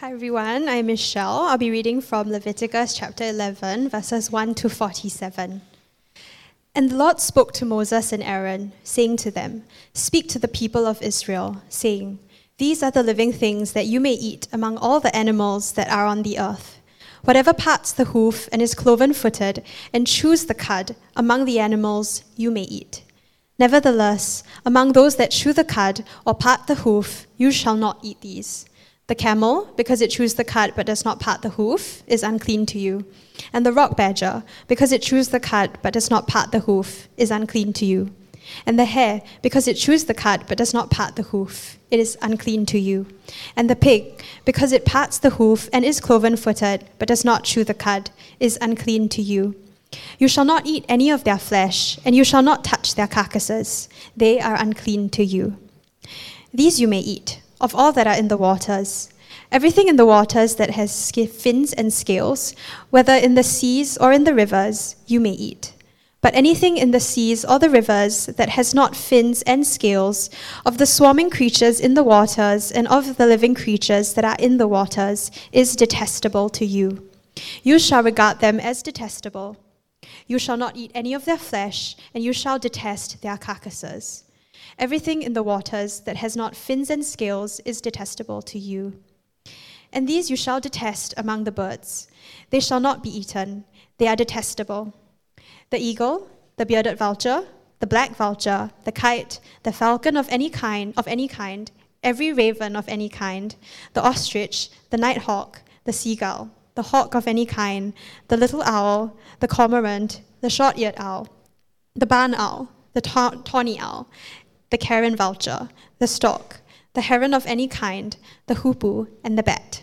Hi everyone, I'm Michelle. I'll be reading from Leviticus chapter 11, verses 1 to 47. And the Lord spoke to Moses and Aaron, saying to them, Speak to the people of Israel, saying, These are the living things that you may eat among all the animals that are on the earth. Whatever parts the hoof and is cloven footed, and chews the cud, among the animals you may eat. Nevertheless, among those that chew the cud or part the hoof, you shall not eat these. The camel, because it chews the cud but does not part the hoof, is unclean to you. And the rock badger, because it chews the cud but does not part the hoof, is unclean to you. And the hare, because it chews the cud but does not part the hoof, it is unclean to you. And the pig, because it parts the hoof and is cloven footed but does not chew the cud, is unclean to you. You shall not eat any of their flesh, and you shall not touch their carcasses. They are unclean to you. These you may eat of all that are in the waters. Everything in the waters that has fins and scales, whether in the seas or in the rivers, you may eat. But anything in the seas or the rivers that has not fins and scales, of the swarming creatures in the waters and of the living creatures that are in the waters, is detestable to you. You shall regard them as detestable. You shall not eat any of their flesh, and you shall detest their carcasses. Everything in the waters that has not fins and scales is detestable to you. And these you shall detest among the birds. They shall not be eaten, they are detestable. The eagle, the bearded vulture, the black vulture, the kite, the falcon of any kind, of any kind, every raven of any kind, the ostrich, the night hawk, the seagull, the hawk of any kind, the little owl, the cormorant, the short-eared owl, the barn owl, the ta- tawny owl, the carrion vulture, the stork, the heron of any kind, the hoopoe, and the bat.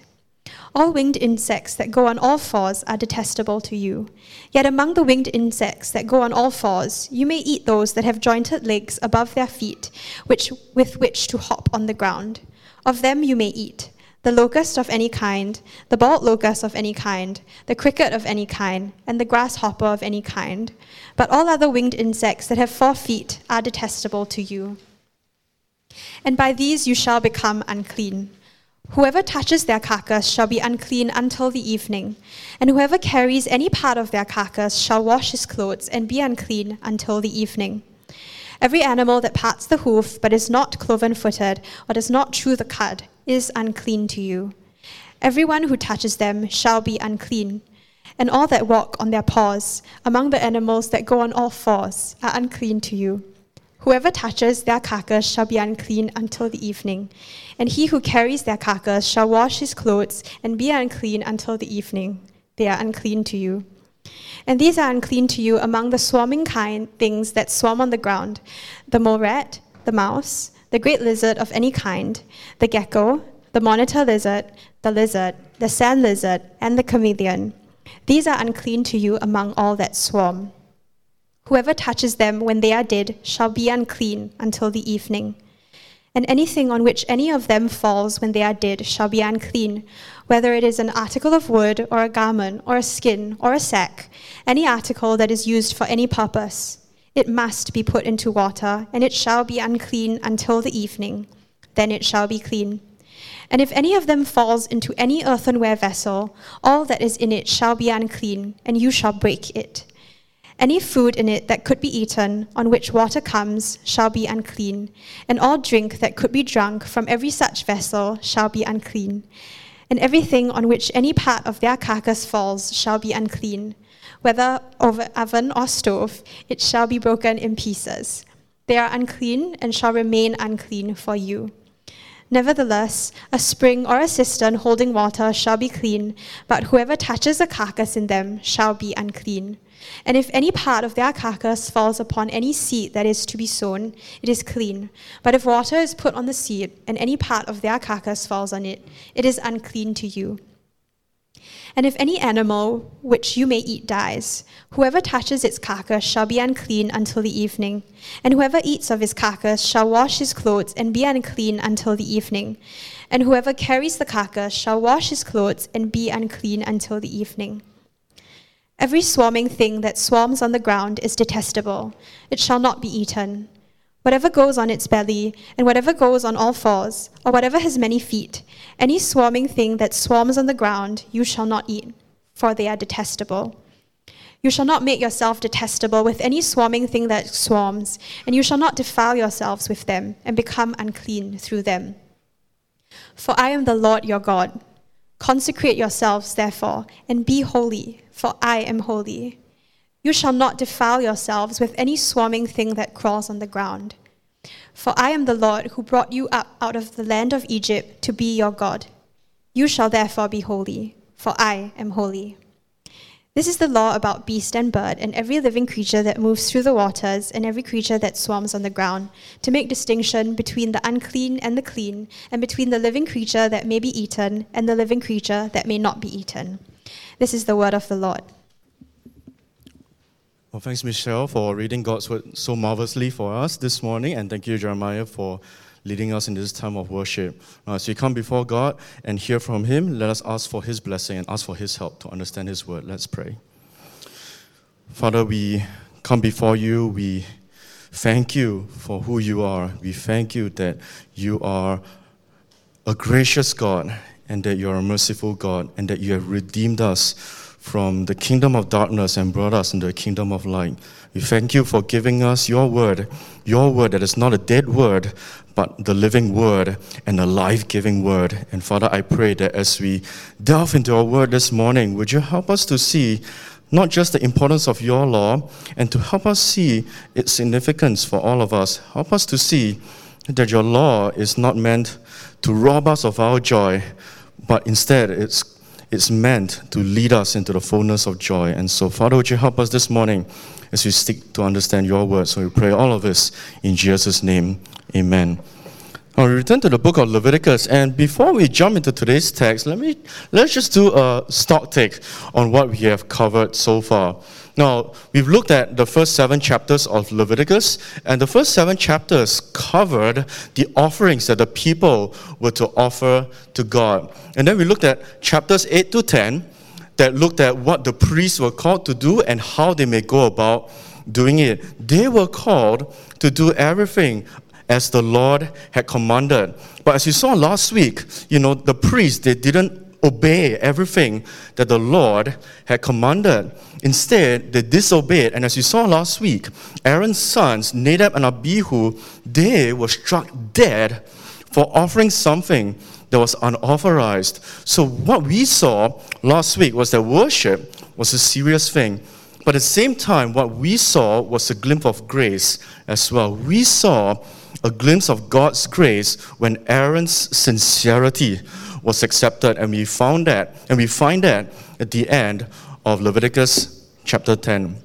All winged insects that go on all fours are detestable to you. Yet among the winged insects that go on all fours, you may eat those that have jointed legs above their feet, which, with which to hop on the ground. Of them you may eat the locust of any kind, the bald locust of any kind, the cricket of any kind, and the grasshopper of any kind. But all other winged insects that have four feet are detestable to you. And by these you shall become unclean. Whoever touches their carcass shall be unclean until the evening, and whoever carries any part of their carcass shall wash his clothes and be unclean until the evening. Every animal that parts the hoof but is not cloven footed or does not chew the cud is unclean to you. Everyone who touches them shall be unclean, and all that walk on their paws among the animals that go on all fours are unclean to you. Whoever touches their carcass shall be unclean until the evening, and he who carries their carcass shall wash his clothes and be unclean until the evening. They are unclean to you. And these are unclean to you among the swarming kind things that swarm on the ground the mole rat, the mouse, the great lizard of any kind, the gecko, the monitor lizard, the lizard, the sand lizard, and the chameleon. These are unclean to you among all that swarm. Whoever touches them when they are dead shall be unclean until the evening. And anything on which any of them falls when they are dead shall be unclean, whether it is an article of wood, or a garment, or a skin, or a sack, any article that is used for any purpose. It must be put into water, and it shall be unclean until the evening. Then it shall be clean. And if any of them falls into any earthenware vessel, all that is in it shall be unclean, and you shall break it. Any food in it that could be eaten, on which water comes, shall be unclean, and all drink that could be drunk from every such vessel shall be unclean and everything on which any part of their carcass falls shall be unclean. Whether over oven or stove, it shall be broken in pieces. They are unclean and shall remain unclean for you. Nevertheless, a spring or a cistern holding water shall be clean, but whoever touches a carcass in them shall be unclean. And if any part of their carcass falls upon any seed that is to be sown, it is clean. But if water is put on the seed, and any part of their carcass falls on it, it is unclean to you. And if any animal which you may eat dies, whoever touches its carcass shall be unclean until the evening. And whoever eats of his carcass shall wash his clothes and be unclean until the evening. And whoever carries the carcass shall wash his clothes and be unclean until the evening. Every swarming thing that swarms on the ground is detestable. It shall not be eaten. Whatever goes on its belly, and whatever goes on all fours, or whatever has many feet, any swarming thing that swarms on the ground, you shall not eat, for they are detestable. You shall not make yourself detestable with any swarming thing that swarms, and you shall not defile yourselves with them, and become unclean through them. For I am the Lord your God. Consecrate yourselves, therefore, and be holy, for I am holy. You shall not defile yourselves with any swarming thing that crawls on the ground. For I am the Lord who brought you up out of the land of Egypt to be your God. You shall therefore be holy, for I am holy. This is the law about beast and bird, and every living creature that moves through the waters, and every creature that swarms on the ground, to make distinction between the unclean and the clean, and between the living creature that may be eaten, and the living creature that may not be eaten. This is the word of the Lord. Well, thanks, Michelle, for reading God's word so marvelously for us this morning, and thank you, Jeremiah, for leading us in this time of worship. Now, as we come before God and hear from Him, let us ask for His blessing and ask for His help to understand His word. Let's pray. Father, we come before you. We thank you for who you are. We thank you that you are a gracious God and that you are a merciful God and that you have redeemed us from the kingdom of darkness and brought us into the kingdom of light. We thank you for giving us your word, your word that is not a dead word, but the living word and the life giving word. And Father, I pray that as we delve into our word this morning, would you help us to see not just the importance of your law and to help us see its significance for all of us. Help us to see that your law is not meant to rob us of our joy, but instead it's it's meant to lead us into the fullness of joy. And so, Father, would you help us this morning as we seek to understand your word? So we pray all of this in Jesus' name. Amen. Now we return to the book of Leviticus, and before we jump into today's text, let me let's just do a stock take on what we have covered so far. Now, we've looked at the first seven chapters of Leviticus, and the first seven chapters covered the offerings that the people were to offer to God. And then we looked at chapters 8 to 10 that looked at what the priests were called to do and how they may go about doing it. They were called to do everything as the Lord had commanded. But as you saw last week, you know, the priests, they didn't obey everything that the Lord had commanded. Instead, they disobeyed. And as you saw last week, Aaron's sons, Nadab and Abihu, they were struck dead for offering something that was unauthorized. So, what we saw last week was that worship was a serious thing. But at the same time, what we saw was a glimpse of grace as well. We saw a glimpse of God's grace when Aaron's sincerity was accepted, and we found that, and we find that at the end of Leviticus chapter 10.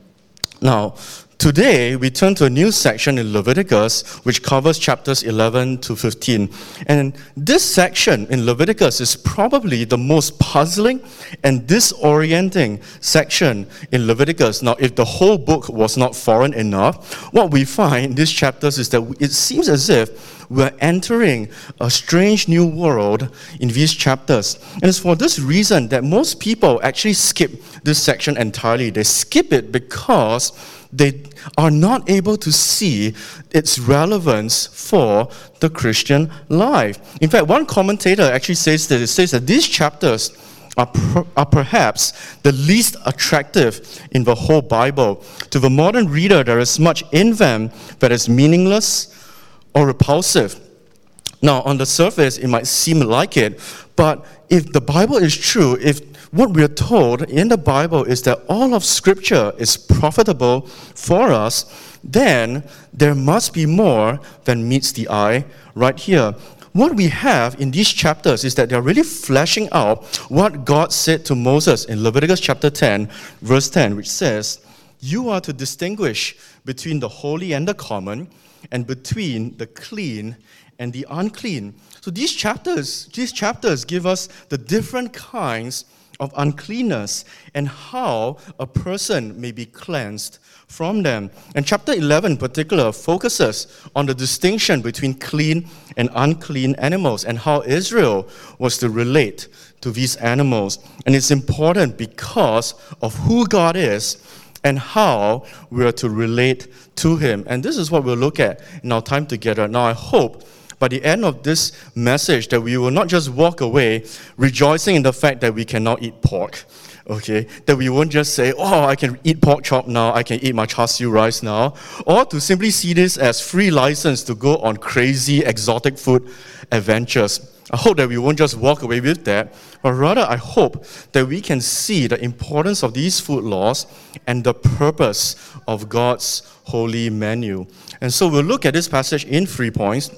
Now, Today, we turn to a new section in Leviticus, which covers chapters 11 to 15. And this section in Leviticus is probably the most puzzling and disorienting section in Leviticus. Now, if the whole book was not foreign enough, what we find in these chapters is that it seems as if we're entering a strange new world in these chapters. And it's for this reason that most people actually skip this section entirely. They skip it because they are not able to see its relevance for the Christian life. In fact, one commentator actually says that it says that these chapters are, per, are perhaps the least attractive in the whole Bible. To the modern reader, there is much in them that is meaningless or repulsive. Now, on the surface, it might seem like it, but if the Bible is true, if what we're told in the Bible is that all of Scripture is profitable for us, then there must be more than meets the eye right here. What we have in these chapters is that they're really fleshing out what God said to Moses in Leviticus chapter 10, verse 10, which says, You are to distinguish between the holy and the common, and between the clean and the unclean. So these chapters, these chapters give us the different kinds of uncleanness and how a person may be cleansed from them. And chapter 11 in particular focuses on the distinction between clean and unclean animals and how Israel was to relate to these animals. And it's important because of who God is and how we are to relate to Him. And this is what we'll look at in our time together. Now, I hope by the end of this message that we will not just walk away rejoicing in the fact that we cannot eat pork okay? That we won't just say, oh, I can eat pork chop now, I can eat my char siu rice now, or to simply see this as free license to go on crazy exotic food adventures. I hope that we won't just walk away with that, but rather I hope that we can see the importance of these food laws and the purpose of God's holy menu. And so we'll look at this passage in three points.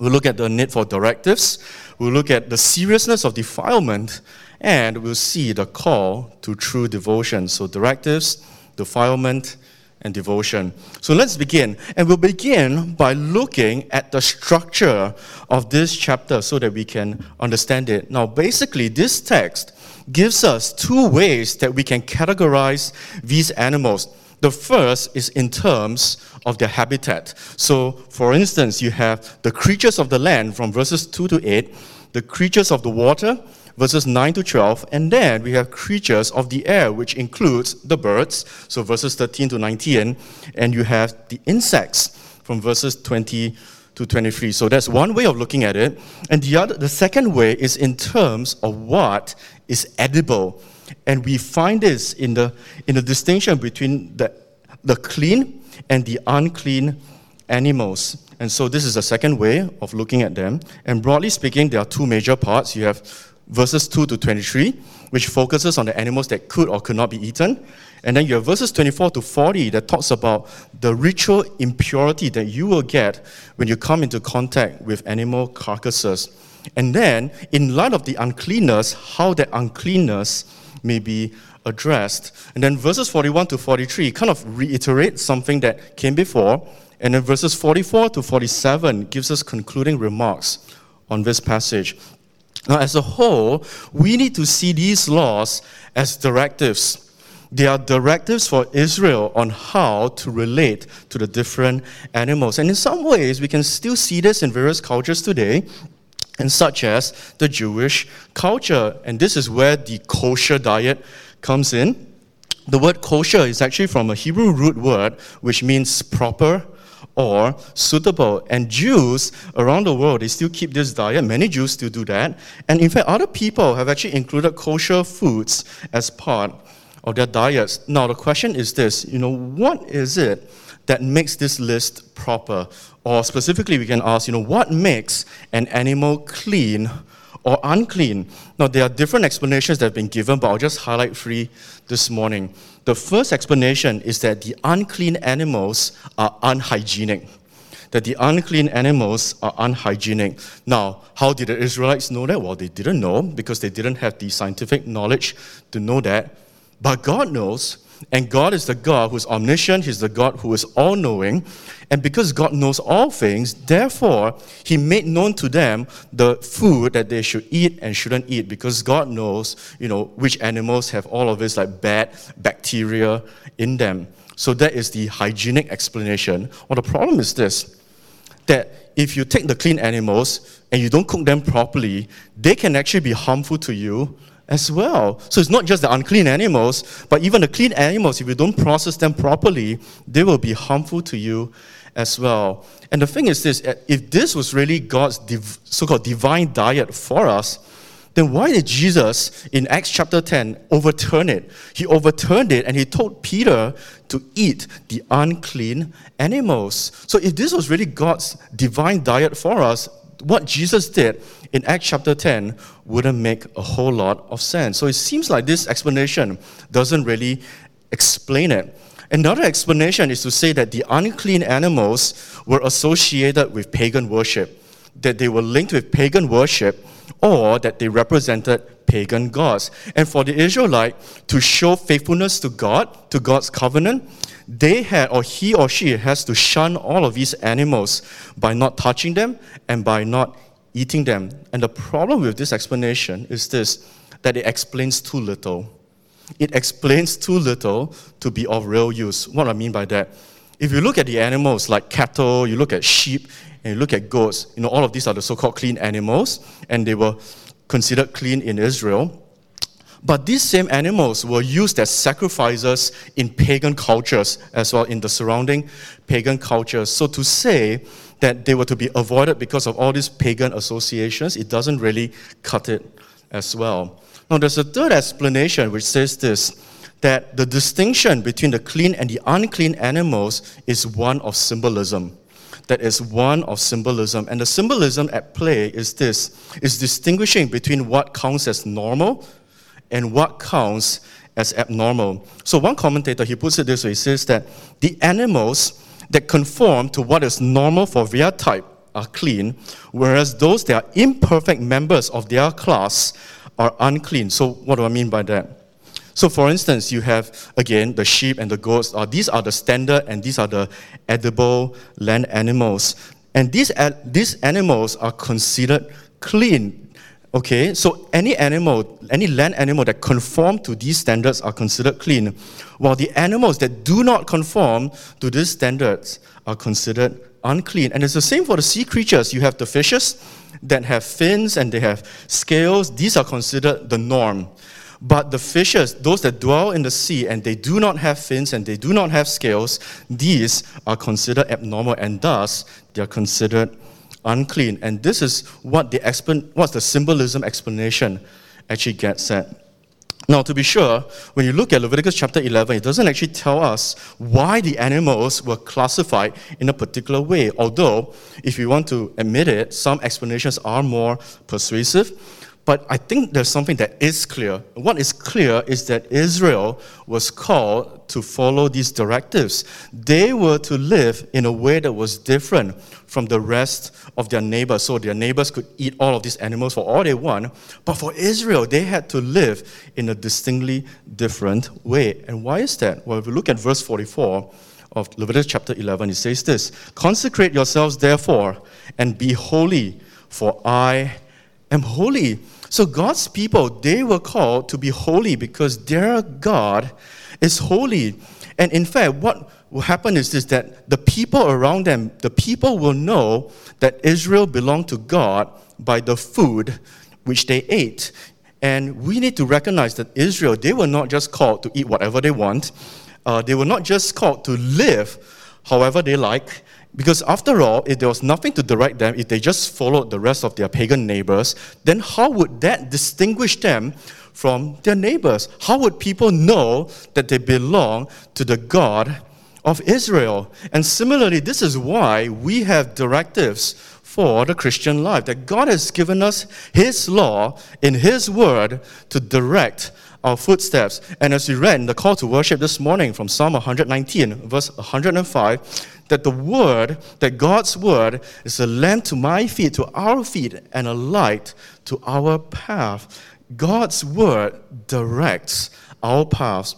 We'll look at the need for directives, we'll look at the seriousness of defilement, and we'll see the call to true devotion. So, directives, defilement, and devotion. So let's begin. And we'll begin by looking at the structure of this chapter so that we can understand it. Now, basically, this text gives us two ways that we can categorize these animals. The first is in terms of their habitat. So, for instance, you have the creatures of the land from verses 2 to 8, the creatures of the water verses 9 to 12. And then we have creatures of the air, which includes the birds, so verses 13 to 19. And you have the insects from verses 20 to 23. So that's one way of looking at it. And the other, the second way is in terms of what is edible. And we find this in the, in the distinction between the, the clean and the unclean animals. And so this is the second way of looking at them. And broadly speaking, there are two major parts. You have verses 2 to 23, which focuses on the animals that could or could not be eaten. And then you have verses 24 to 40 that talks about the ritual impurity that you will get when you come into contact with animal carcasses. And then, in light of the uncleanness, how that uncleanness may be addressed. And then verses 41 to 43 kind of reiterate something that came before. And then verses 44 to 47 gives us concluding remarks on this passage. Now, as a whole, we need to see these laws as directives. They are directives for Israel on how to relate to the different animals. And in some ways, we can still see this in various cultures today, and such as the Jewish culture. And this is where the kosher diet comes in. The word kosher is actually from a Hebrew root word which means proper or suitable. And Jews around the world, they still keep this diet. Many Jews still do that. And in fact, other people have actually included kosher foods as part of their diets. Now, the question is this you know, what is it that makes this list proper? Or specifically, we can ask, you know, what makes an animal clean or unclean? Now, there are different explanations that have been given, but I'll just highlight three this morning. The first explanation is that the unclean animals are unhygienic. That the unclean animals are unhygienic. Now, how did the Israelites know that? Well, they didn't know because they didn't have the scientific knowledge to know that. But God knows, and God is the God who's omniscient, He's the God who is all knowing. And because God knows all things, therefore, He made known to them the food that they should eat and shouldn't eat because God knows, you know, which animals have all of this like bad bacteria in them. So that is the hygienic explanation. Well, the problem is this that if you take the clean animals and you don't cook them properly, they can actually be harmful to you as well. So it's not just the unclean animals, but even the clean animals, if you don't process them properly, they will be harmful to you as well. And the thing is this eh, if this was really God's div- so called divine diet for us, then why did Jesus in Acts chapter 10 overturn it? He overturned it and he told Peter to eat the unclean animals. So if this was really God's divine diet for us, what Jesus did in Acts chapter 10 wouldn't make a whole lot of sense. So it seems like this explanation doesn't really explain it. Another explanation is to say that the unclean animals were associated with pagan worship, that they were linked with pagan worship, or that they represented pagan gods. And for the Israelite to show faithfulness to God, to God's covenant, they had, or he or she has to shun all of these animals by not touching them and by not eating them. And the problem with this explanation is this that it explains too little. It explains too little to be of real use. What I mean by that? If you look at the animals like cattle, you look at sheep, and you look at goats, you know, all of these are the so called clean animals, and they were considered clean in Israel. But these same animals were used as sacrifices in pagan cultures as well, in the surrounding pagan cultures. So to say that they were to be avoided because of all these pagan associations, it doesn't really cut it as well. Now, there's a third explanation which says this that the distinction between the clean and the unclean animals is one of symbolism. That is one of symbolism. And the symbolism at play is this is distinguishing between what counts as normal and what counts as abnormal. So one commentator he puts it this way, he says that the animals that conform to what is normal for their type are clean, whereas those that are imperfect members of their class are unclean. So what do I mean by that? So, for instance, you have again the sheep and the goats. Uh, these are the standard, and these are the edible land animals. And these these animals are considered clean Okay, so any animal, any land animal that conform to these standards are considered clean, while the animals that do not conform to these standards are considered unclean. And it's the same for the sea creatures. You have the fishes that have fins and they have scales. These are considered the norm. But the fishes, those that dwell in the sea and they do not have fins and they do not have scales, these are considered abnormal and thus they are considered unclean. And this is what the, what's the symbolism explanation actually gets at. Now, to be sure, when you look at Leviticus chapter 11, it doesn't actually tell us why the animals were classified in a particular way. Although, if you want to admit it, some explanations are more persuasive. But I think there's something that is clear. What is clear is that Israel was called to follow these directives. They were to live in a way that was different from the rest of their neighbors. So their neighbors could eat all of these animals for all they want. But for Israel, they had to live in a distinctly different way. And why is that? Well, if we look at verse 44 of Leviticus chapter 11, it says this Consecrate yourselves, therefore, and be holy, for I am holy. So God's people, they were called to be holy because their God is holy. And in fact, what will happen is this that the people around them, the people will know that Israel belonged to God by the food which they ate. And we need to recognize that Israel, they were not just called to eat whatever they want. Uh, they were not just called to live however they like. Because after all, if there was nothing to direct them, if they just followed the rest of their pagan neighbors, then how would that distinguish them from their neighbors? How would people know that they belong to the God of Israel? And similarly, this is why we have directives for the Christian life, that God has given us His law in His word to direct our footsteps. And as we read the call to worship this morning from Psalm 119, verse 105, that the word, that God's word is a lamp to my feet, to our feet, and a light to our path. God's word directs our paths.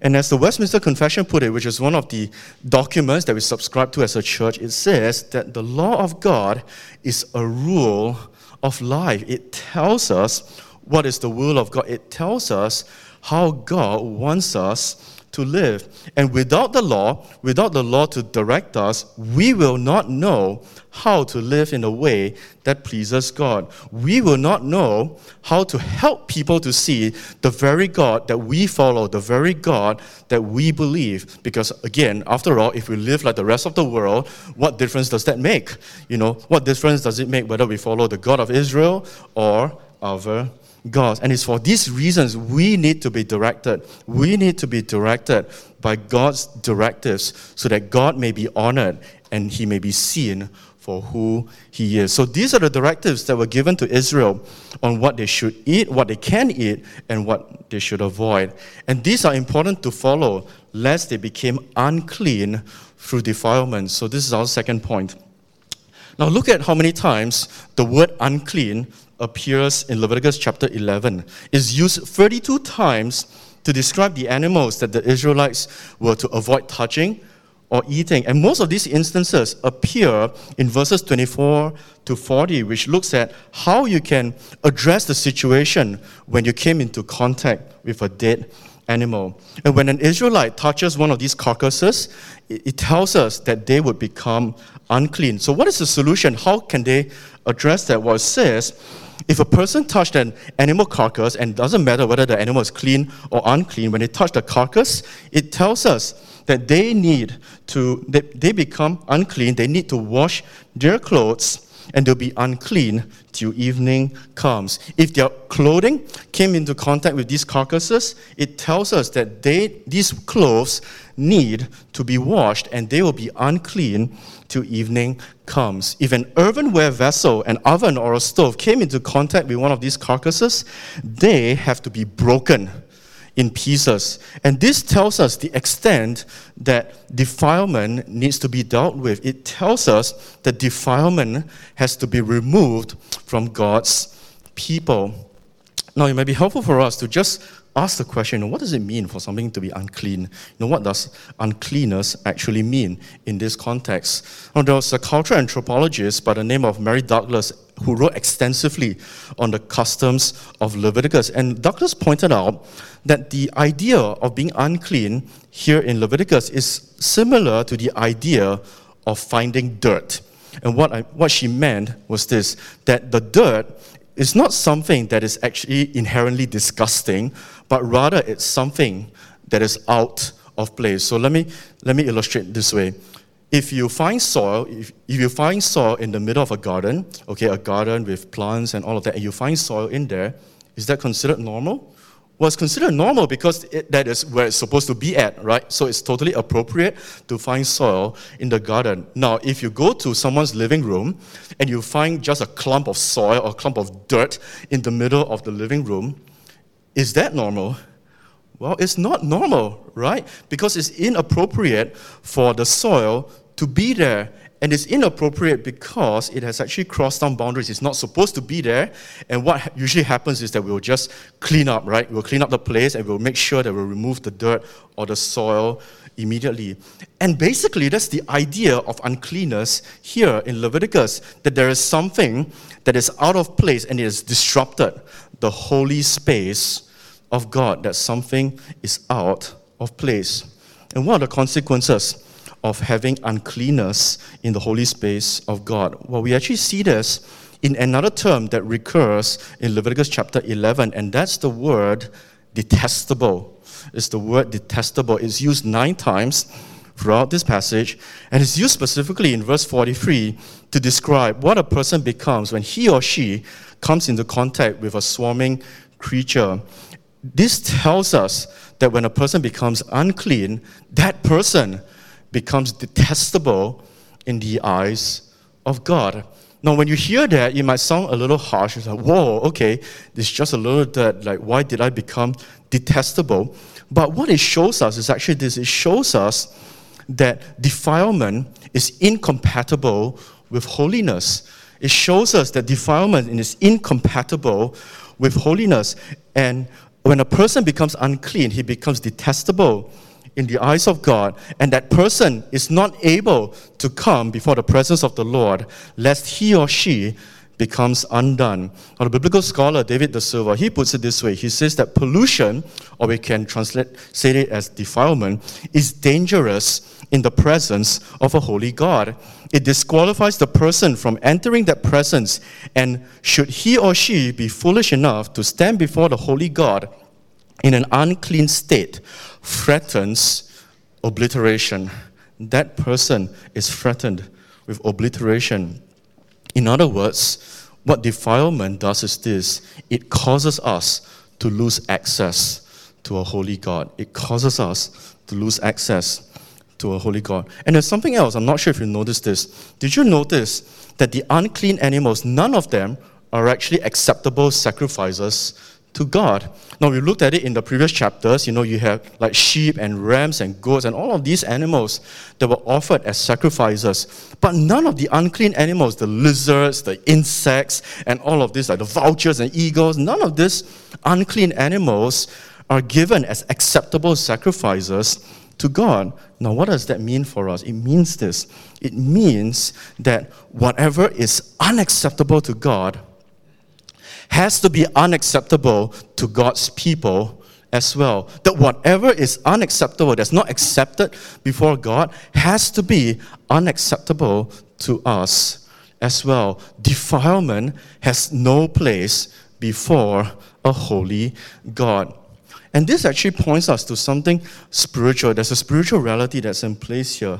And as the Westminster Confession put it, which is one of the documents that we subscribe to as a church, it says that the law of God is a rule of life. It tells us what is the will of God. It tells us how God wants us to live. And without the law, without the law to direct us, we will not know how to live in a way that pleases God. We will not know how to help people to see the very God that we follow, the very God that we believe. Because again, after all, if we live like the rest of the world, what difference does that make? You know, what difference does it make whether we follow the God of Israel or our God. And it's for these reasons we need to be directed. We need to be directed by God's directives so that God may be honored and he may be seen for who he is. So these are the directives that were given to Israel on what they should eat, what they can eat, and what they should avoid. And these are important to follow lest they became unclean through defilement. So this is our second point. Now look at how many times the word unclean appears in Leviticus chapter 11 is used 32 times to describe the animals that the Israelites were to avoid touching or eating. And most of these instances appear in verses 24 to 40, which looks at how you can address the situation when you came into contact with a dead animal. And when an Israelite touches one of these carcasses, it, tells us that they would become unclean. So, what is the solution? How can they address that? Well, it says If a person touched an animal carcass, and it doesn't matter whether the animal is clean or unclean, when they touch the carcass, it tells us that they need to, they, they become unclean, they need to wash their clothes, and they'll be unclean till evening comes. If their clothing came into contact with these carcasses, it tells us that they, these clothes need to be washed and they will be unclean till evening comes. If an earthenware vessel, an oven, or a stove came into contact with one of these carcasses, they have to be broken in pieces. And this tells us the extent that defilement needs to be dealt with. It tells us that defilement has to be removed from God's people. Now, it might be helpful for us to just ask the question what does it mean for something to be unclean? You know, what does uncleanness actually mean in this context? Now, there was a cultural anthropologist by the name of Mary Douglas who wrote extensively on the customs of Leviticus. And Douglas pointed out that the idea of being unclean here in Leviticus is similar to the idea of finding dirt. And what, I, what she meant was this that the dirt is not something that is actually inherently disgusting, but rather it's something that is out of place. So let me, let me illustrate this way. If you find soil, if, if you find soil in the middle of a garden, okay, a garden with plants and all of that, and you find soil in there, is that considered normal? was considered normal because it, that is where it's supposed to be at, right? So it's totally appropriate to find soil in the garden. Now, if you go to someone's living room and you find just a clump of soil or a clump of dirt in the middle of the living room, is that normal? Well, it's not normal, right? Because it's inappropriate for the soil to be there and it's inappropriate because it has actually crossed some boundaries. It's not supposed to be there. And what usually happens is that we'll just clean up, right? We'll clean up the place and we'll make sure that we'll remove the dirt or the soil immediately. And basically, that's the idea of uncleanness here in Leviticus that there is something that is out of place and it has disrupted the holy space of God, that something is out of place. And what are the consequences? Of having uncleanness in the holy space of God. Well, we actually see this in another term that recurs in Leviticus chapter 11, and that's the word detestable. It's the word detestable. It's used nine times throughout this passage, and it's used specifically in verse 43 to describe what a person becomes when he or she comes into contact with a swarming creature. This tells us that when a person becomes unclean, that person becomes detestable in the eyes of God. Now, when you hear that, it might sound a little harsh. It's like, whoa, okay, it's just a little that, like, why did I become detestable? But what it shows us is actually this it shows us that defilement is incompatible with holiness. It shows us that defilement is incompatible with holiness. And when a person becomes unclean, he becomes detestable in the eyes of God, and that person is not able to come before the presence of the Lord, lest he or she becomes undone. Now, the biblical scholar David deSilva, he puts it this way. He says that pollution, or we can translate say it as defilement, is dangerous in the presence of a holy God. It disqualifies the person from entering that presence, and should he or she be foolish enough to stand before the holy God in an unclean state, threatens obliteration. That person is threatened with obliteration. In other words, what defilement does is this it causes us to lose access to a holy God. It causes us to lose access to a holy God. And there's something else, I'm not sure if you noticed this. Did you notice that the unclean animals, none of them are actually acceptable sacrifices to God. Now, we looked at it in the previous chapters. You know, you have like sheep and rams and goats and all of these animals that were offered as sacrifices. But none of the unclean animals, the lizards, the insects, and all of this, like the vultures and eagles, none of these unclean animals are given as acceptable sacrifices to God. Now, what does that mean for us? It means this it means that whatever is unacceptable to God has to be unacceptable to God's people as well. That whatever is unacceptable, that's not accepted before God, has to be unacceptable to us as well. Defilement has no place before a holy God. And this actually points us to something spiritual. There's a spiritual reality that's in place here.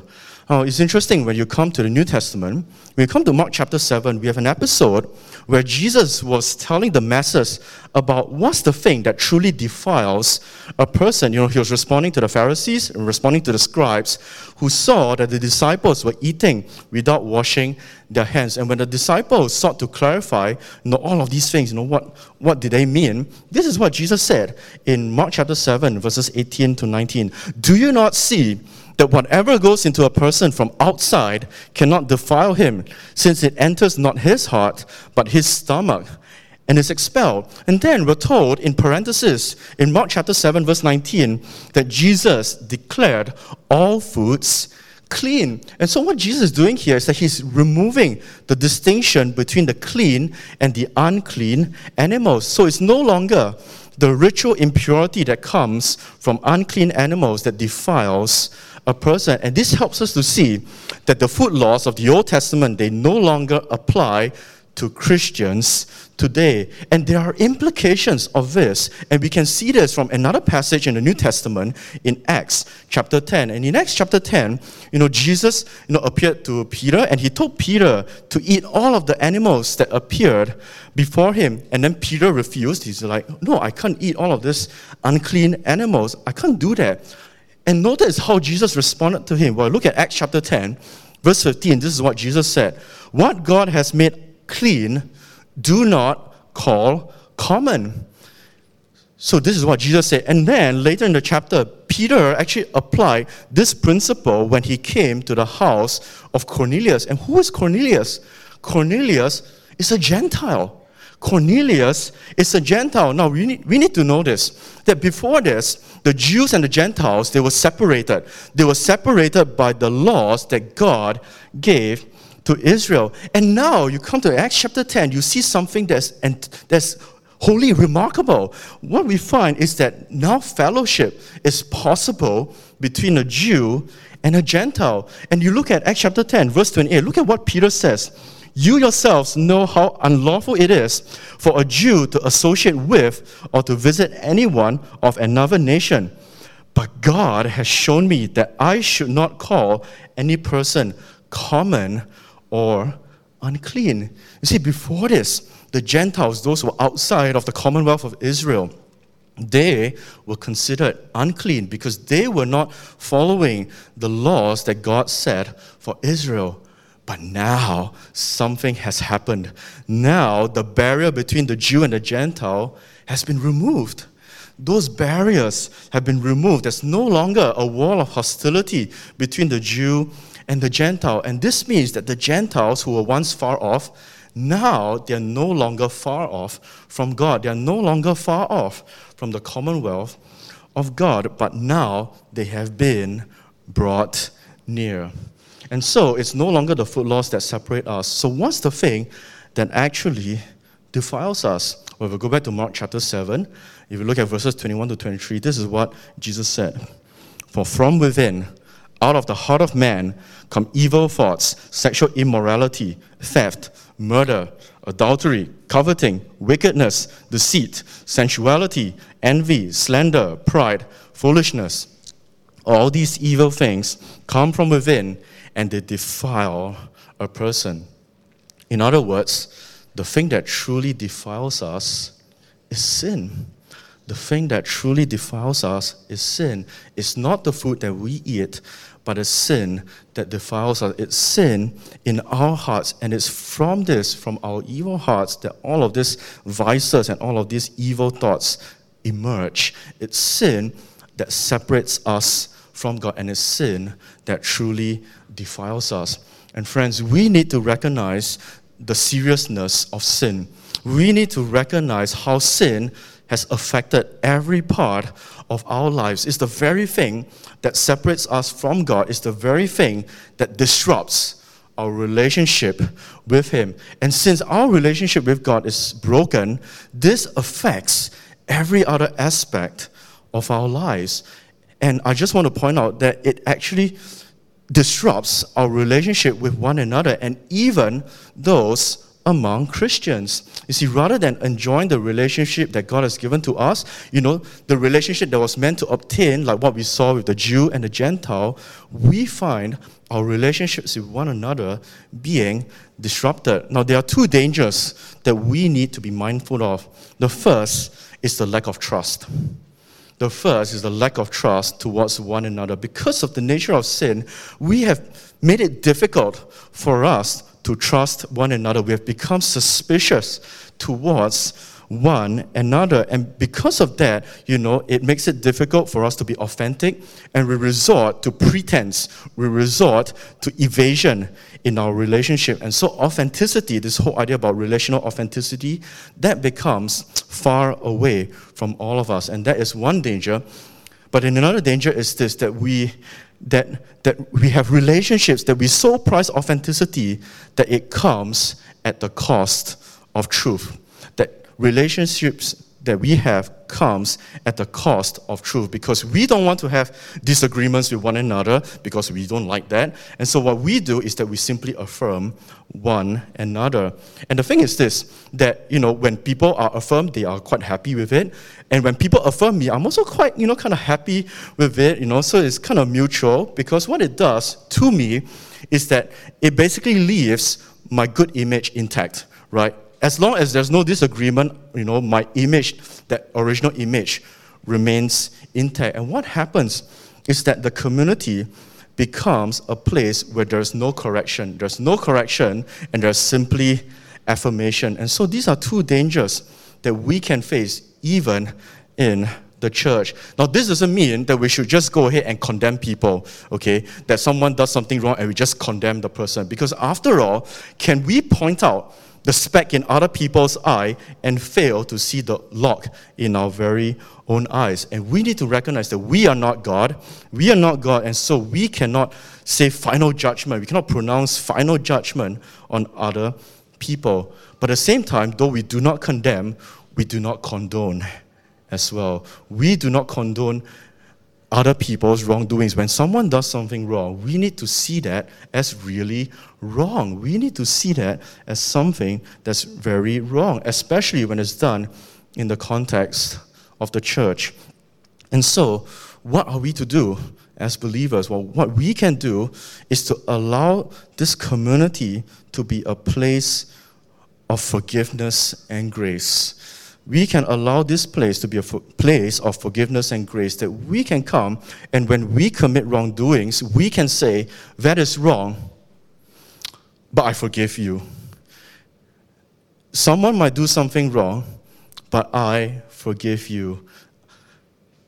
Oh, it's interesting when you come to the New Testament, when you come to Mark chapter 7, we have an episode where Jesus was telling the masses about what's the thing that truly defiles a person. You know, he was responding to the Pharisees and responding to the scribes who saw that the disciples were eating without washing their hands. And when the disciples sought to clarify, you know, all of these things, you know, what, what did they mean? This is what Jesus said in Mark chapter 7, verses 18 to 19. Do you not see that whatever goes into a person from outside cannot defile him, since it enters not his heart, but his stomach, and is expelled. And then we're told in parenthesis in Mark chapter 7, verse 19, that Jesus declared all foods clean. And so, what Jesus is doing here is that he's removing the distinction between the clean and the unclean animals. So, it's no longer the ritual impurity that comes from unclean animals that defiles a person. And this helps us to see that the food laws of the Old Testament, they no longer apply to Christians today. And there are implications of this. And we can see this from another passage in the New Testament in Acts chapter 10. And in Acts chapter 10, you know, Jesus, you know, appeared to Peter and he told Peter to eat all of the animals that appeared before him. And then Peter refused. He's like, no, I can't eat all of this unclean animals. I can't do that. And notice how Jesus responded to him. Well, look at Acts chapter 10, verse 15. This is what Jesus said What God has made clean, do not call common. So, this is what Jesus said. And then later in the chapter, Peter actually applied this principle when he came to the house of Cornelius. And who is Cornelius? Cornelius is a Gentile. Cornelius is a Gentile. Now, we need, we need to know this that before this, the Jews and the Gentiles, they were separated. They were separated by the laws that God gave to Israel. And now you come to Acts chapter 10, you see something that's, and that's wholly remarkable. What we find is that now fellowship is possible between a Jew and a Gentile. And you look at Acts chapter 10, verse 28, look at what Peter says. You yourselves know how unlawful it is for a Jew to associate with or to visit anyone of another nation. But God has shown me that I should not call any person common or unclean. You see, before this, the Gentiles, those who were outside of the commonwealth of Israel, they were considered unclean because they were not following the laws that God set for Israel. But now something has happened. Now the barrier between the Jew and the Gentile has been removed. Those barriers have been removed. There's no longer a wall of hostility between the Jew and the Gentile. And this means that the Gentiles who were once far off, now they're no longer far off from God. They're no longer far off from the commonwealth of God, but now they have been brought near. And so it's no longer the food laws that separate us. So, what's the thing that actually defiles us? Well, if we go back to Mark chapter 7, if you look at verses 21 to 23, this is what Jesus said For from within, out of the heart of man, come evil thoughts, sexual immorality, theft, murder, adultery, coveting, wickedness, deceit, sensuality, envy, slander, pride, foolishness. All these evil things come from within and they defile a person. In other words, the thing that truly defiles us is sin. The thing that truly defiles us is sin. It's not the food that we eat, but it's sin that defiles us. It's sin in our hearts, and it's from this, from our evil hearts, that all of these vices and all of these evil thoughts emerge. It's sin that separates us from God, and it's sin that truly defiles us. And friends, we need to recognize the seriousness of sin. We need to recognize how sin has affected every part of our lives. It's the very thing that separates us from God, it's the very thing that disrupts our relationship with Him. And since our relationship with God is broken, this affects every other aspect of our lives. And I just want to point out that it actually disrupts our relationship with one another and even those among Christians. You see, rather than enjoying the relationship that God has given to us, you know, the relationship that was meant to obtain, like what we saw with the Jew and the Gentile, we find our relationships with one another being disrupted. Now, there are two dangers that we need to be mindful of. The first is the lack of trust. The first is the lack of trust towards one another. Because of the nature of sin, we have made it difficult for us to trust one another. We have become suspicious towards one another. And because of that, you know, it makes it difficult for us to be authentic and we resort to pretense. We resort to evasion in our relationship. And so, authenticity, this whole idea about relational authenticity, that becomes far away from all of us. And that is one danger. But another danger is this that we that, that we have relationships that we so prize authenticity that it comes at the cost of truth. Relationships that we have comes at the cost of truth because we don't want to have disagreements with one another because we don't like that. And so what we do is that we simply affirm one another. And the thing is this that you know when people are affirmed they are quite happy with it. And when people affirm me, I'm also quite, you know, kind of happy with it, you know. So it's kind of mutual because what it does to me is that it basically leaves my good image intact, right? As long as there's no disagreement, you know, my image, that original image, remains intact. And what happens is that the community becomes a place where there's no correction. There's no correction, and there's simply affirmation. And so these are two dangers that we can face even in the church. Now, this doesn't mean that we should just go ahead and condemn people, okay? That someone does something wrong and we just condemn the person. Because after all, can we point out the speck in other people's eye and fail to see the log in our very own eyes. And we need to recognize that we are not God. We are not God, and so we cannot say final judgment. We cannot pronounce final judgment on other people. But at the same time, though we do not condemn, we do not condone as well. We do not condone other people's wrongdoings. When someone does something wrong, we need to see that as really wrong. We need to see that as something that's very wrong, especially when it's done in the context of the church. And so, what are we to do as believers? Well, what we can do is to allow this community to be a place of forgiveness and grace we can allow this place to be a place of forgiveness and grace that we can come and when we commit wrongdoings, we can say, That is wrong, but I forgive you. Someone might do something wrong, but I forgive you.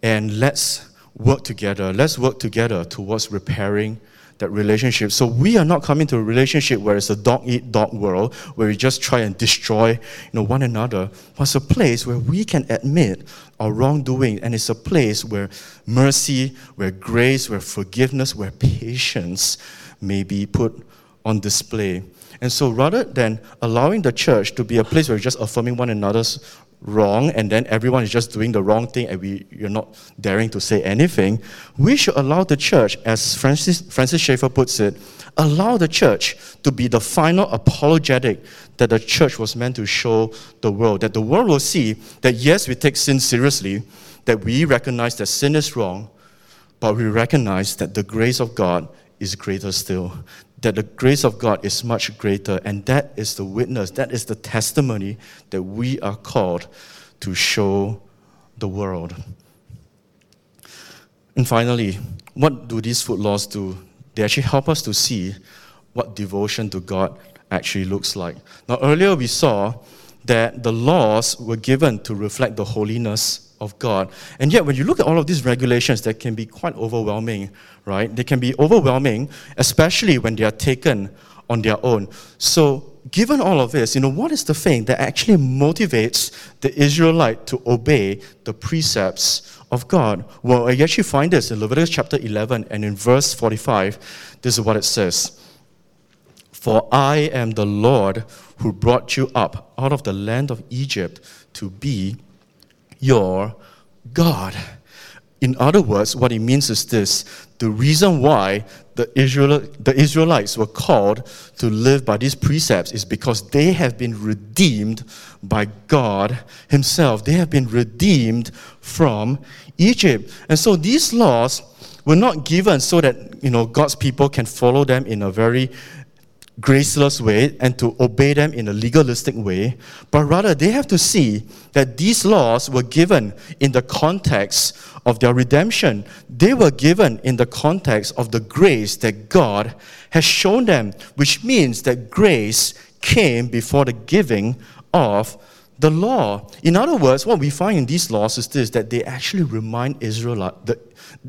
And let's work together. Let's work together towards repairing that relationship. So we are not coming to a relationship where it's a dog eat dog world, where we just try and destroy you know, one another. But it's a place where we can admit our wrongdoing, and it's a place where mercy, where grace, where forgiveness, where patience may be put on display. And so rather than allowing the church to be a place where we're just affirming one another's wrong and then everyone is just doing the wrong thing and we, you're not daring to say anything, we should allow the church, as Francis, Francis Schaeffer puts it, allow the church to be the final apologetic that the church was meant to show the world. That the world will see that yes, we take sin seriously, that we recognize that sin is wrong, but we recognize that the grace of God is greater still that the grace of God is much greater, and that is the witness, that is the testimony that we are called to show the world. And finally, what do these food laws do? They actually help us to see what devotion to God actually looks like. Now, earlier we saw that the laws were given to reflect the holiness of God. And yet, when you look at all of these regulations, they can be quite overwhelming, right? They can be overwhelming, especially when they are taken on their own. So, given all of this, you know, what is the thing that actually motivates the Israelite to obey the precepts of God? Well, I actually find this in Leviticus chapter 11 and in verse 45. This is what it says. For I am the Lord who brought you up out of the land of Egypt to be your God. In other words, what it means is this the reason why the, Israel, the Israelites were called to live by these precepts is because they have been redeemed by God Himself. They have been redeemed from Egypt. And so these laws were not given so that you know God's people can follow them in a very graceless way and to obey them in a legalistic way, but rather they have to see that these laws were given in the context of their redemption. They were given in the context of the grace that God has shown them, which means that grace came before the giving of the law. In other words, what we find in these laws is this that they actually remind Israel, the,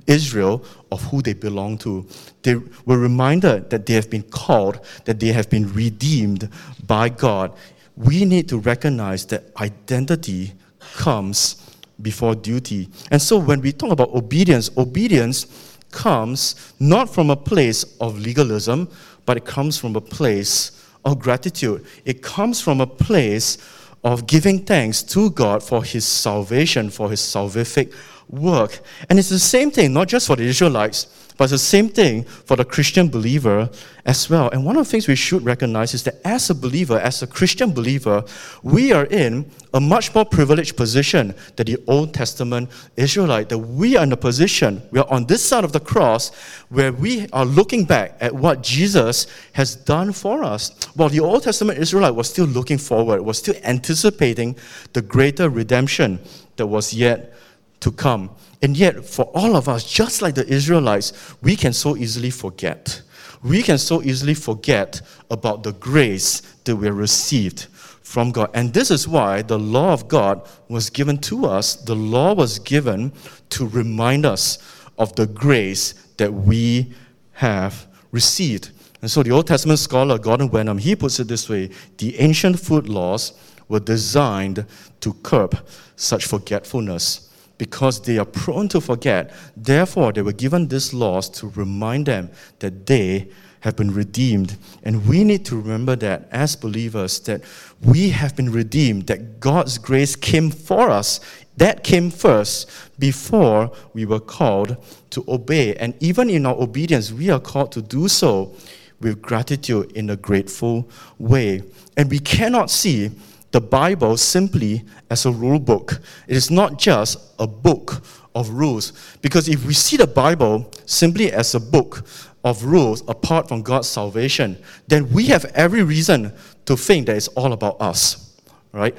Israel of who they belong to. They were reminded that they have been called, that they have been redeemed by God. We need to recognize that identity comes before duty. And so when we talk about obedience, obedience comes not from a place of legalism, but it comes from a place of gratitude. It comes from a place of giving thanks to God for his salvation, for his salvific work. And it's the same thing, not just for the Israelites, but it's the same thing for the Christian believer as well. And one of the things we should recognize is that as a believer, as a Christian believer, we are in a much more privileged position than the Old Testament Israelite. That we are in a position, we are on this side of the cross, where we are looking back at what Jesus has done for us. While the Old Testament Israelite was still looking forward, was still anticipating the greater redemption that was yet to come. And yet, for all of us, just like the Israelites, we can so easily forget. We can so easily forget about the grace that we received from God. And this is why the law of God was given to us. The law was given to remind us of the grace that we have received. And so the Old Testament scholar Gordon Wenham, he puts it this way the ancient food laws were designed to curb such forgetfulness because they are prone to forget. Therefore, they were given these laws to remind them that they have been redeemed. And we need to remember that as believers, that we have been redeemed, that God's grace came for us. That came first before we were called to obey. And even in our obedience, we are called to do so with gratitude in a grateful way. And we cannot see the Bible simply as a rule book. It is not just a book of rules. Because if we see the Bible simply as a book of rules apart from God's salvation, then we have every reason to think that it's all about us, right?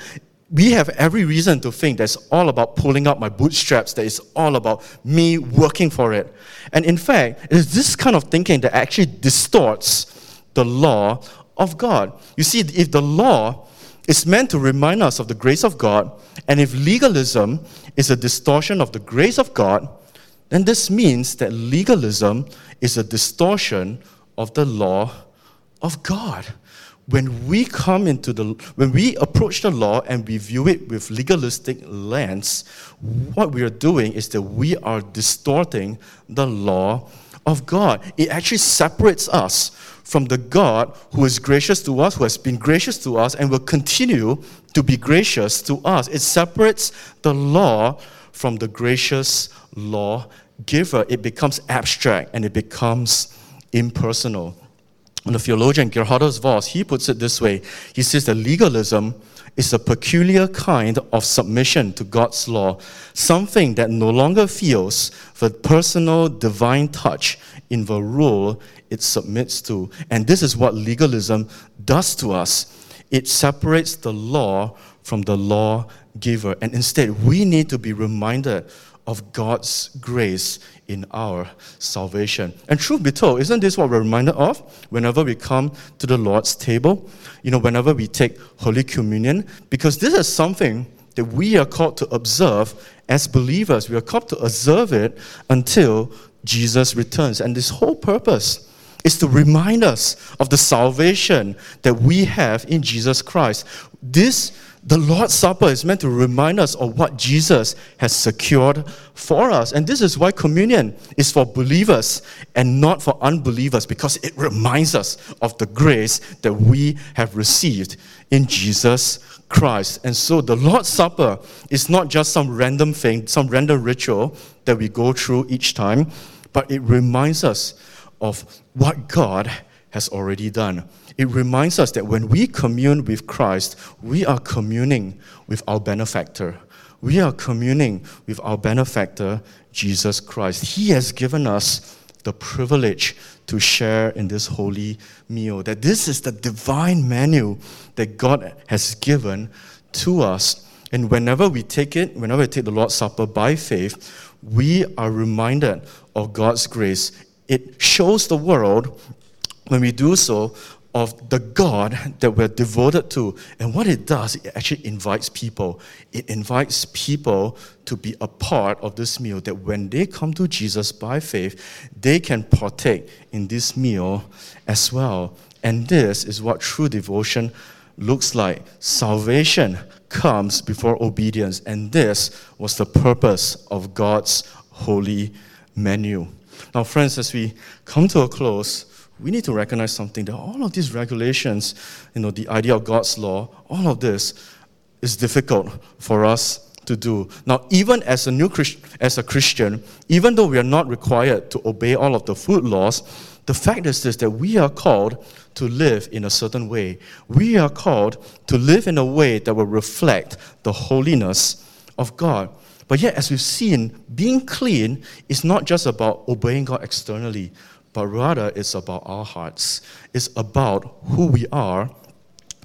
We have every reason to think that it's all about pulling up my bootstraps, that it's all about me working for it. And in fact, it is this kind of thinking that actually distorts the law of God. You see, if the law it's meant to remind us of the grace of God. And if legalism is a distortion of the grace of God, then this means that legalism is a distortion of the law of God. When we come into the, when we approach the law and we view it with legalistic lens, what we are doing is that we are distorting the law of God. It actually separates us from the God who is gracious to us, who has been gracious to us, and will continue to be gracious to us. It separates the law from the gracious law giver. It becomes abstract and it becomes impersonal. And the theologian Gerhardus Vos, he puts it this way. He says that legalism is a peculiar kind of submission to God's law, something that no longer feels the personal divine touch in the rule it submits to. And this is what legalism does to us it separates the law from the law giver. And instead, we need to be reminded of God's grace in our salvation. And truth be told, isn't this what we're reminded of whenever we come to the Lord's table? You know, whenever we take Holy Communion? Because this is something that we are called to observe as believers. We are called to observe it until Jesus returns. And this whole purpose is to remind us of the salvation that we have in Jesus Christ. This, the Lord's Supper, is meant to remind us of what Jesus has secured for us. And this is why communion is for believers and not for unbelievers, because it reminds us of the grace that we have received in Jesus Christ. And so the Lord's Supper is not just some random thing, some random ritual that we go through each time, but it reminds us of what God has already done. It reminds us that when we commune with Christ, we are communing with our benefactor. We are communing with our benefactor, Jesus Christ. He has given us the privilege to share in this holy meal. That this is the divine menu that God has given to us. And whenever we take it, whenever we take the Lord's Supper by faith, we are reminded of God's grace. It shows the world, when we do so, of the God that we're devoted to. And what it does, it actually invites people. It invites people to be a part of this meal, that when they come to Jesus by faith, they can partake in this meal as well. And this is what true devotion looks like. Salvation comes before obedience, and this was the purpose of God's holy menu. Now, friends, as we come to a close, we need to recognize something that all of these regulations, you know, the idea of God's law, all of this is difficult for us to do. Now, even as a new Christ, as a Christian, even though we are not required to obey all of the food laws, the fact is this that we are called to live in a certain way. We are called to live in a way that will reflect the holiness of God. But yet, as we've seen, being clean is not just about obeying God externally, but rather it's about our hearts. It's about who we are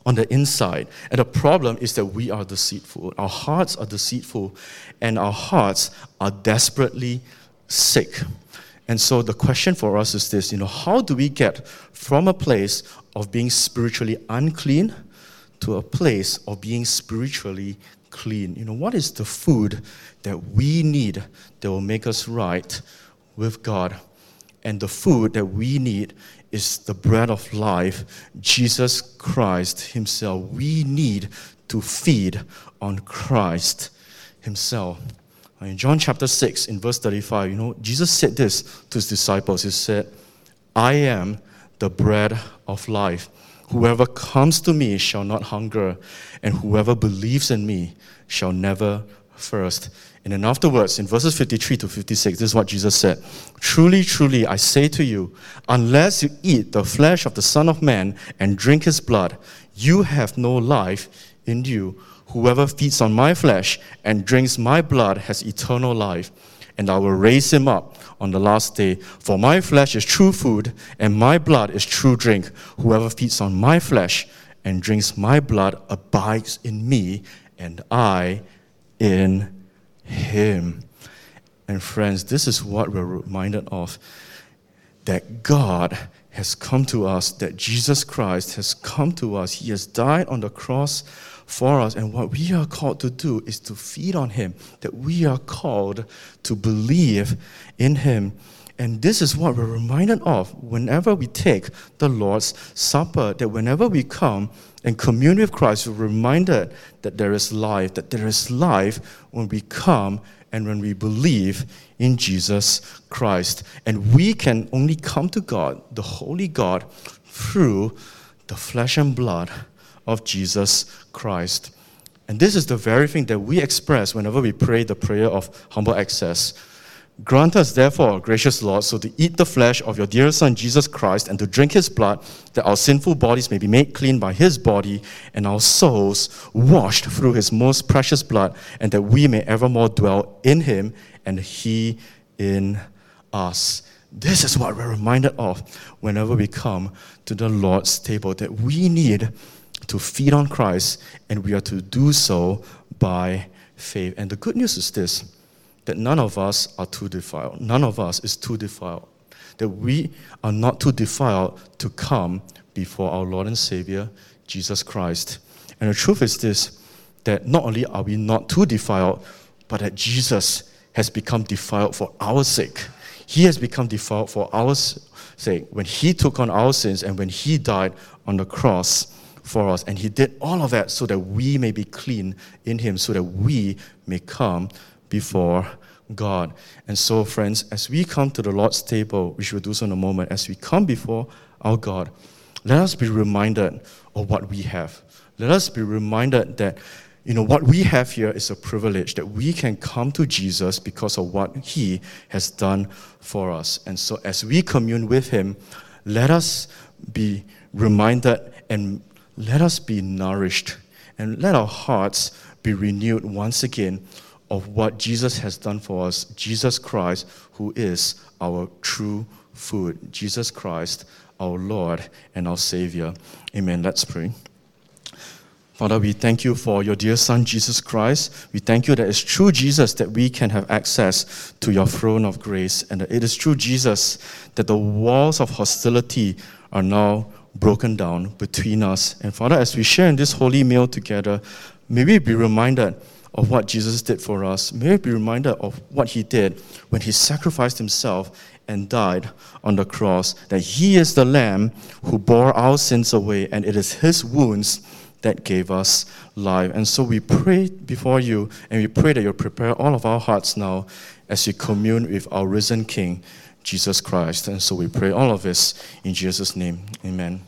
on the inside. And the problem is that we are deceitful. Our hearts are deceitful, and our hearts are desperately sick. And so the question for us is this, you know, how do we get from a place of being spiritually unclean to a place of being spiritually clean? You know, what is the food that we need that will make us right with God? And the food that we need is the bread of life, Jesus Christ Himself. We need to feed on Christ Himself. Uh, in John chapter 6, in verse 35, you know, Jesus said this to His disciples. He said, I am the bread of life. Whoever comes to me shall not hunger, and whoever believes in me shall never thirst. And then afterwards, in verses 53 to 56, this is what Jesus said Truly, truly, I say to you, unless you eat the flesh of the Son of Man and drink his blood, you have no life in you. Whoever feeds on my flesh and drinks my blood has eternal life, and I will raise him up on the last day. For my flesh is true food, and my blood is true drink. Whoever feeds on my flesh and drinks my blood abides in me, and I in him. And friends, this is what we're reminded of that God has come to us, that Jesus Christ has come to us. He has died on the cross for us. And what we are called to do is to feed on Him, that we are called to believe in Him. And this is what we're reminded of whenever we take the Lord's Supper, that whenever we come and commune with Christ, we're reminded that there is life, that there is life when we come and when we believe in Jesus Christ. And we can only come to God, the Holy God, through the flesh and blood of Jesus Christ. And this is the very thing that we express whenever we pray the prayer of humble access. Grant us, therefore, gracious Lord, so to eat the flesh of your dear Son, Jesus Christ, and to drink his blood, that our sinful bodies may be made clean by his body, and our souls washed through his most precious blood, and that we may evermore dwell in him, and he in us. This is what we're reminded of whenever we come to the Lord's table, that we need to feed on Christ, and we are to do so by faith. And the good news is this that none of us are too defiled. None of us is too defiled. That we are not too defiled to come before our Lord and Savior, Jesus Christ. And the truth is this that not only are we not too defiled, but that Jesus has become defiled for our sake. He has become defiled for our sake when He took on our sins and when He died on the cross for us. And He did all of that so that we may be clean in Him, so that we may come before God. And so, friends, as we come to the Lord's table, which we'll do so in a moment, as we come before our God, let us be reminded of what we have. Let us be reminded that you know, what we have here is a privilege that we can come to Jesus because of what he has done for us. And so as we commune with him, let us be reminded and let us be nourished and let our hearts be renewed once again of what Jesus has done for us, Jesus Christ, who is our true food, Jesus Christ, our Lord and our Savior. Amen. Let's pray. Father, we thank you for your dear Son, Jesus Christ. We thank you that it's through Jesus that we can have access to your throne of grace, and it is through Jesus that the walls of hostility are now broken down between us. And Father, as we share in this holy meal together, may we be reminded of what Jesus did for us. May we be reminded of what he did when he sacrificed himself and died on the cross, that he is the Lamb who bore our sins away, and it is his wounds that gave us life. And so we pray before you, and we pray that you prepare all of our hearts now as we commune with our risen King, Jesus Christ. And so we pray all of this in Jesus' name. Amen.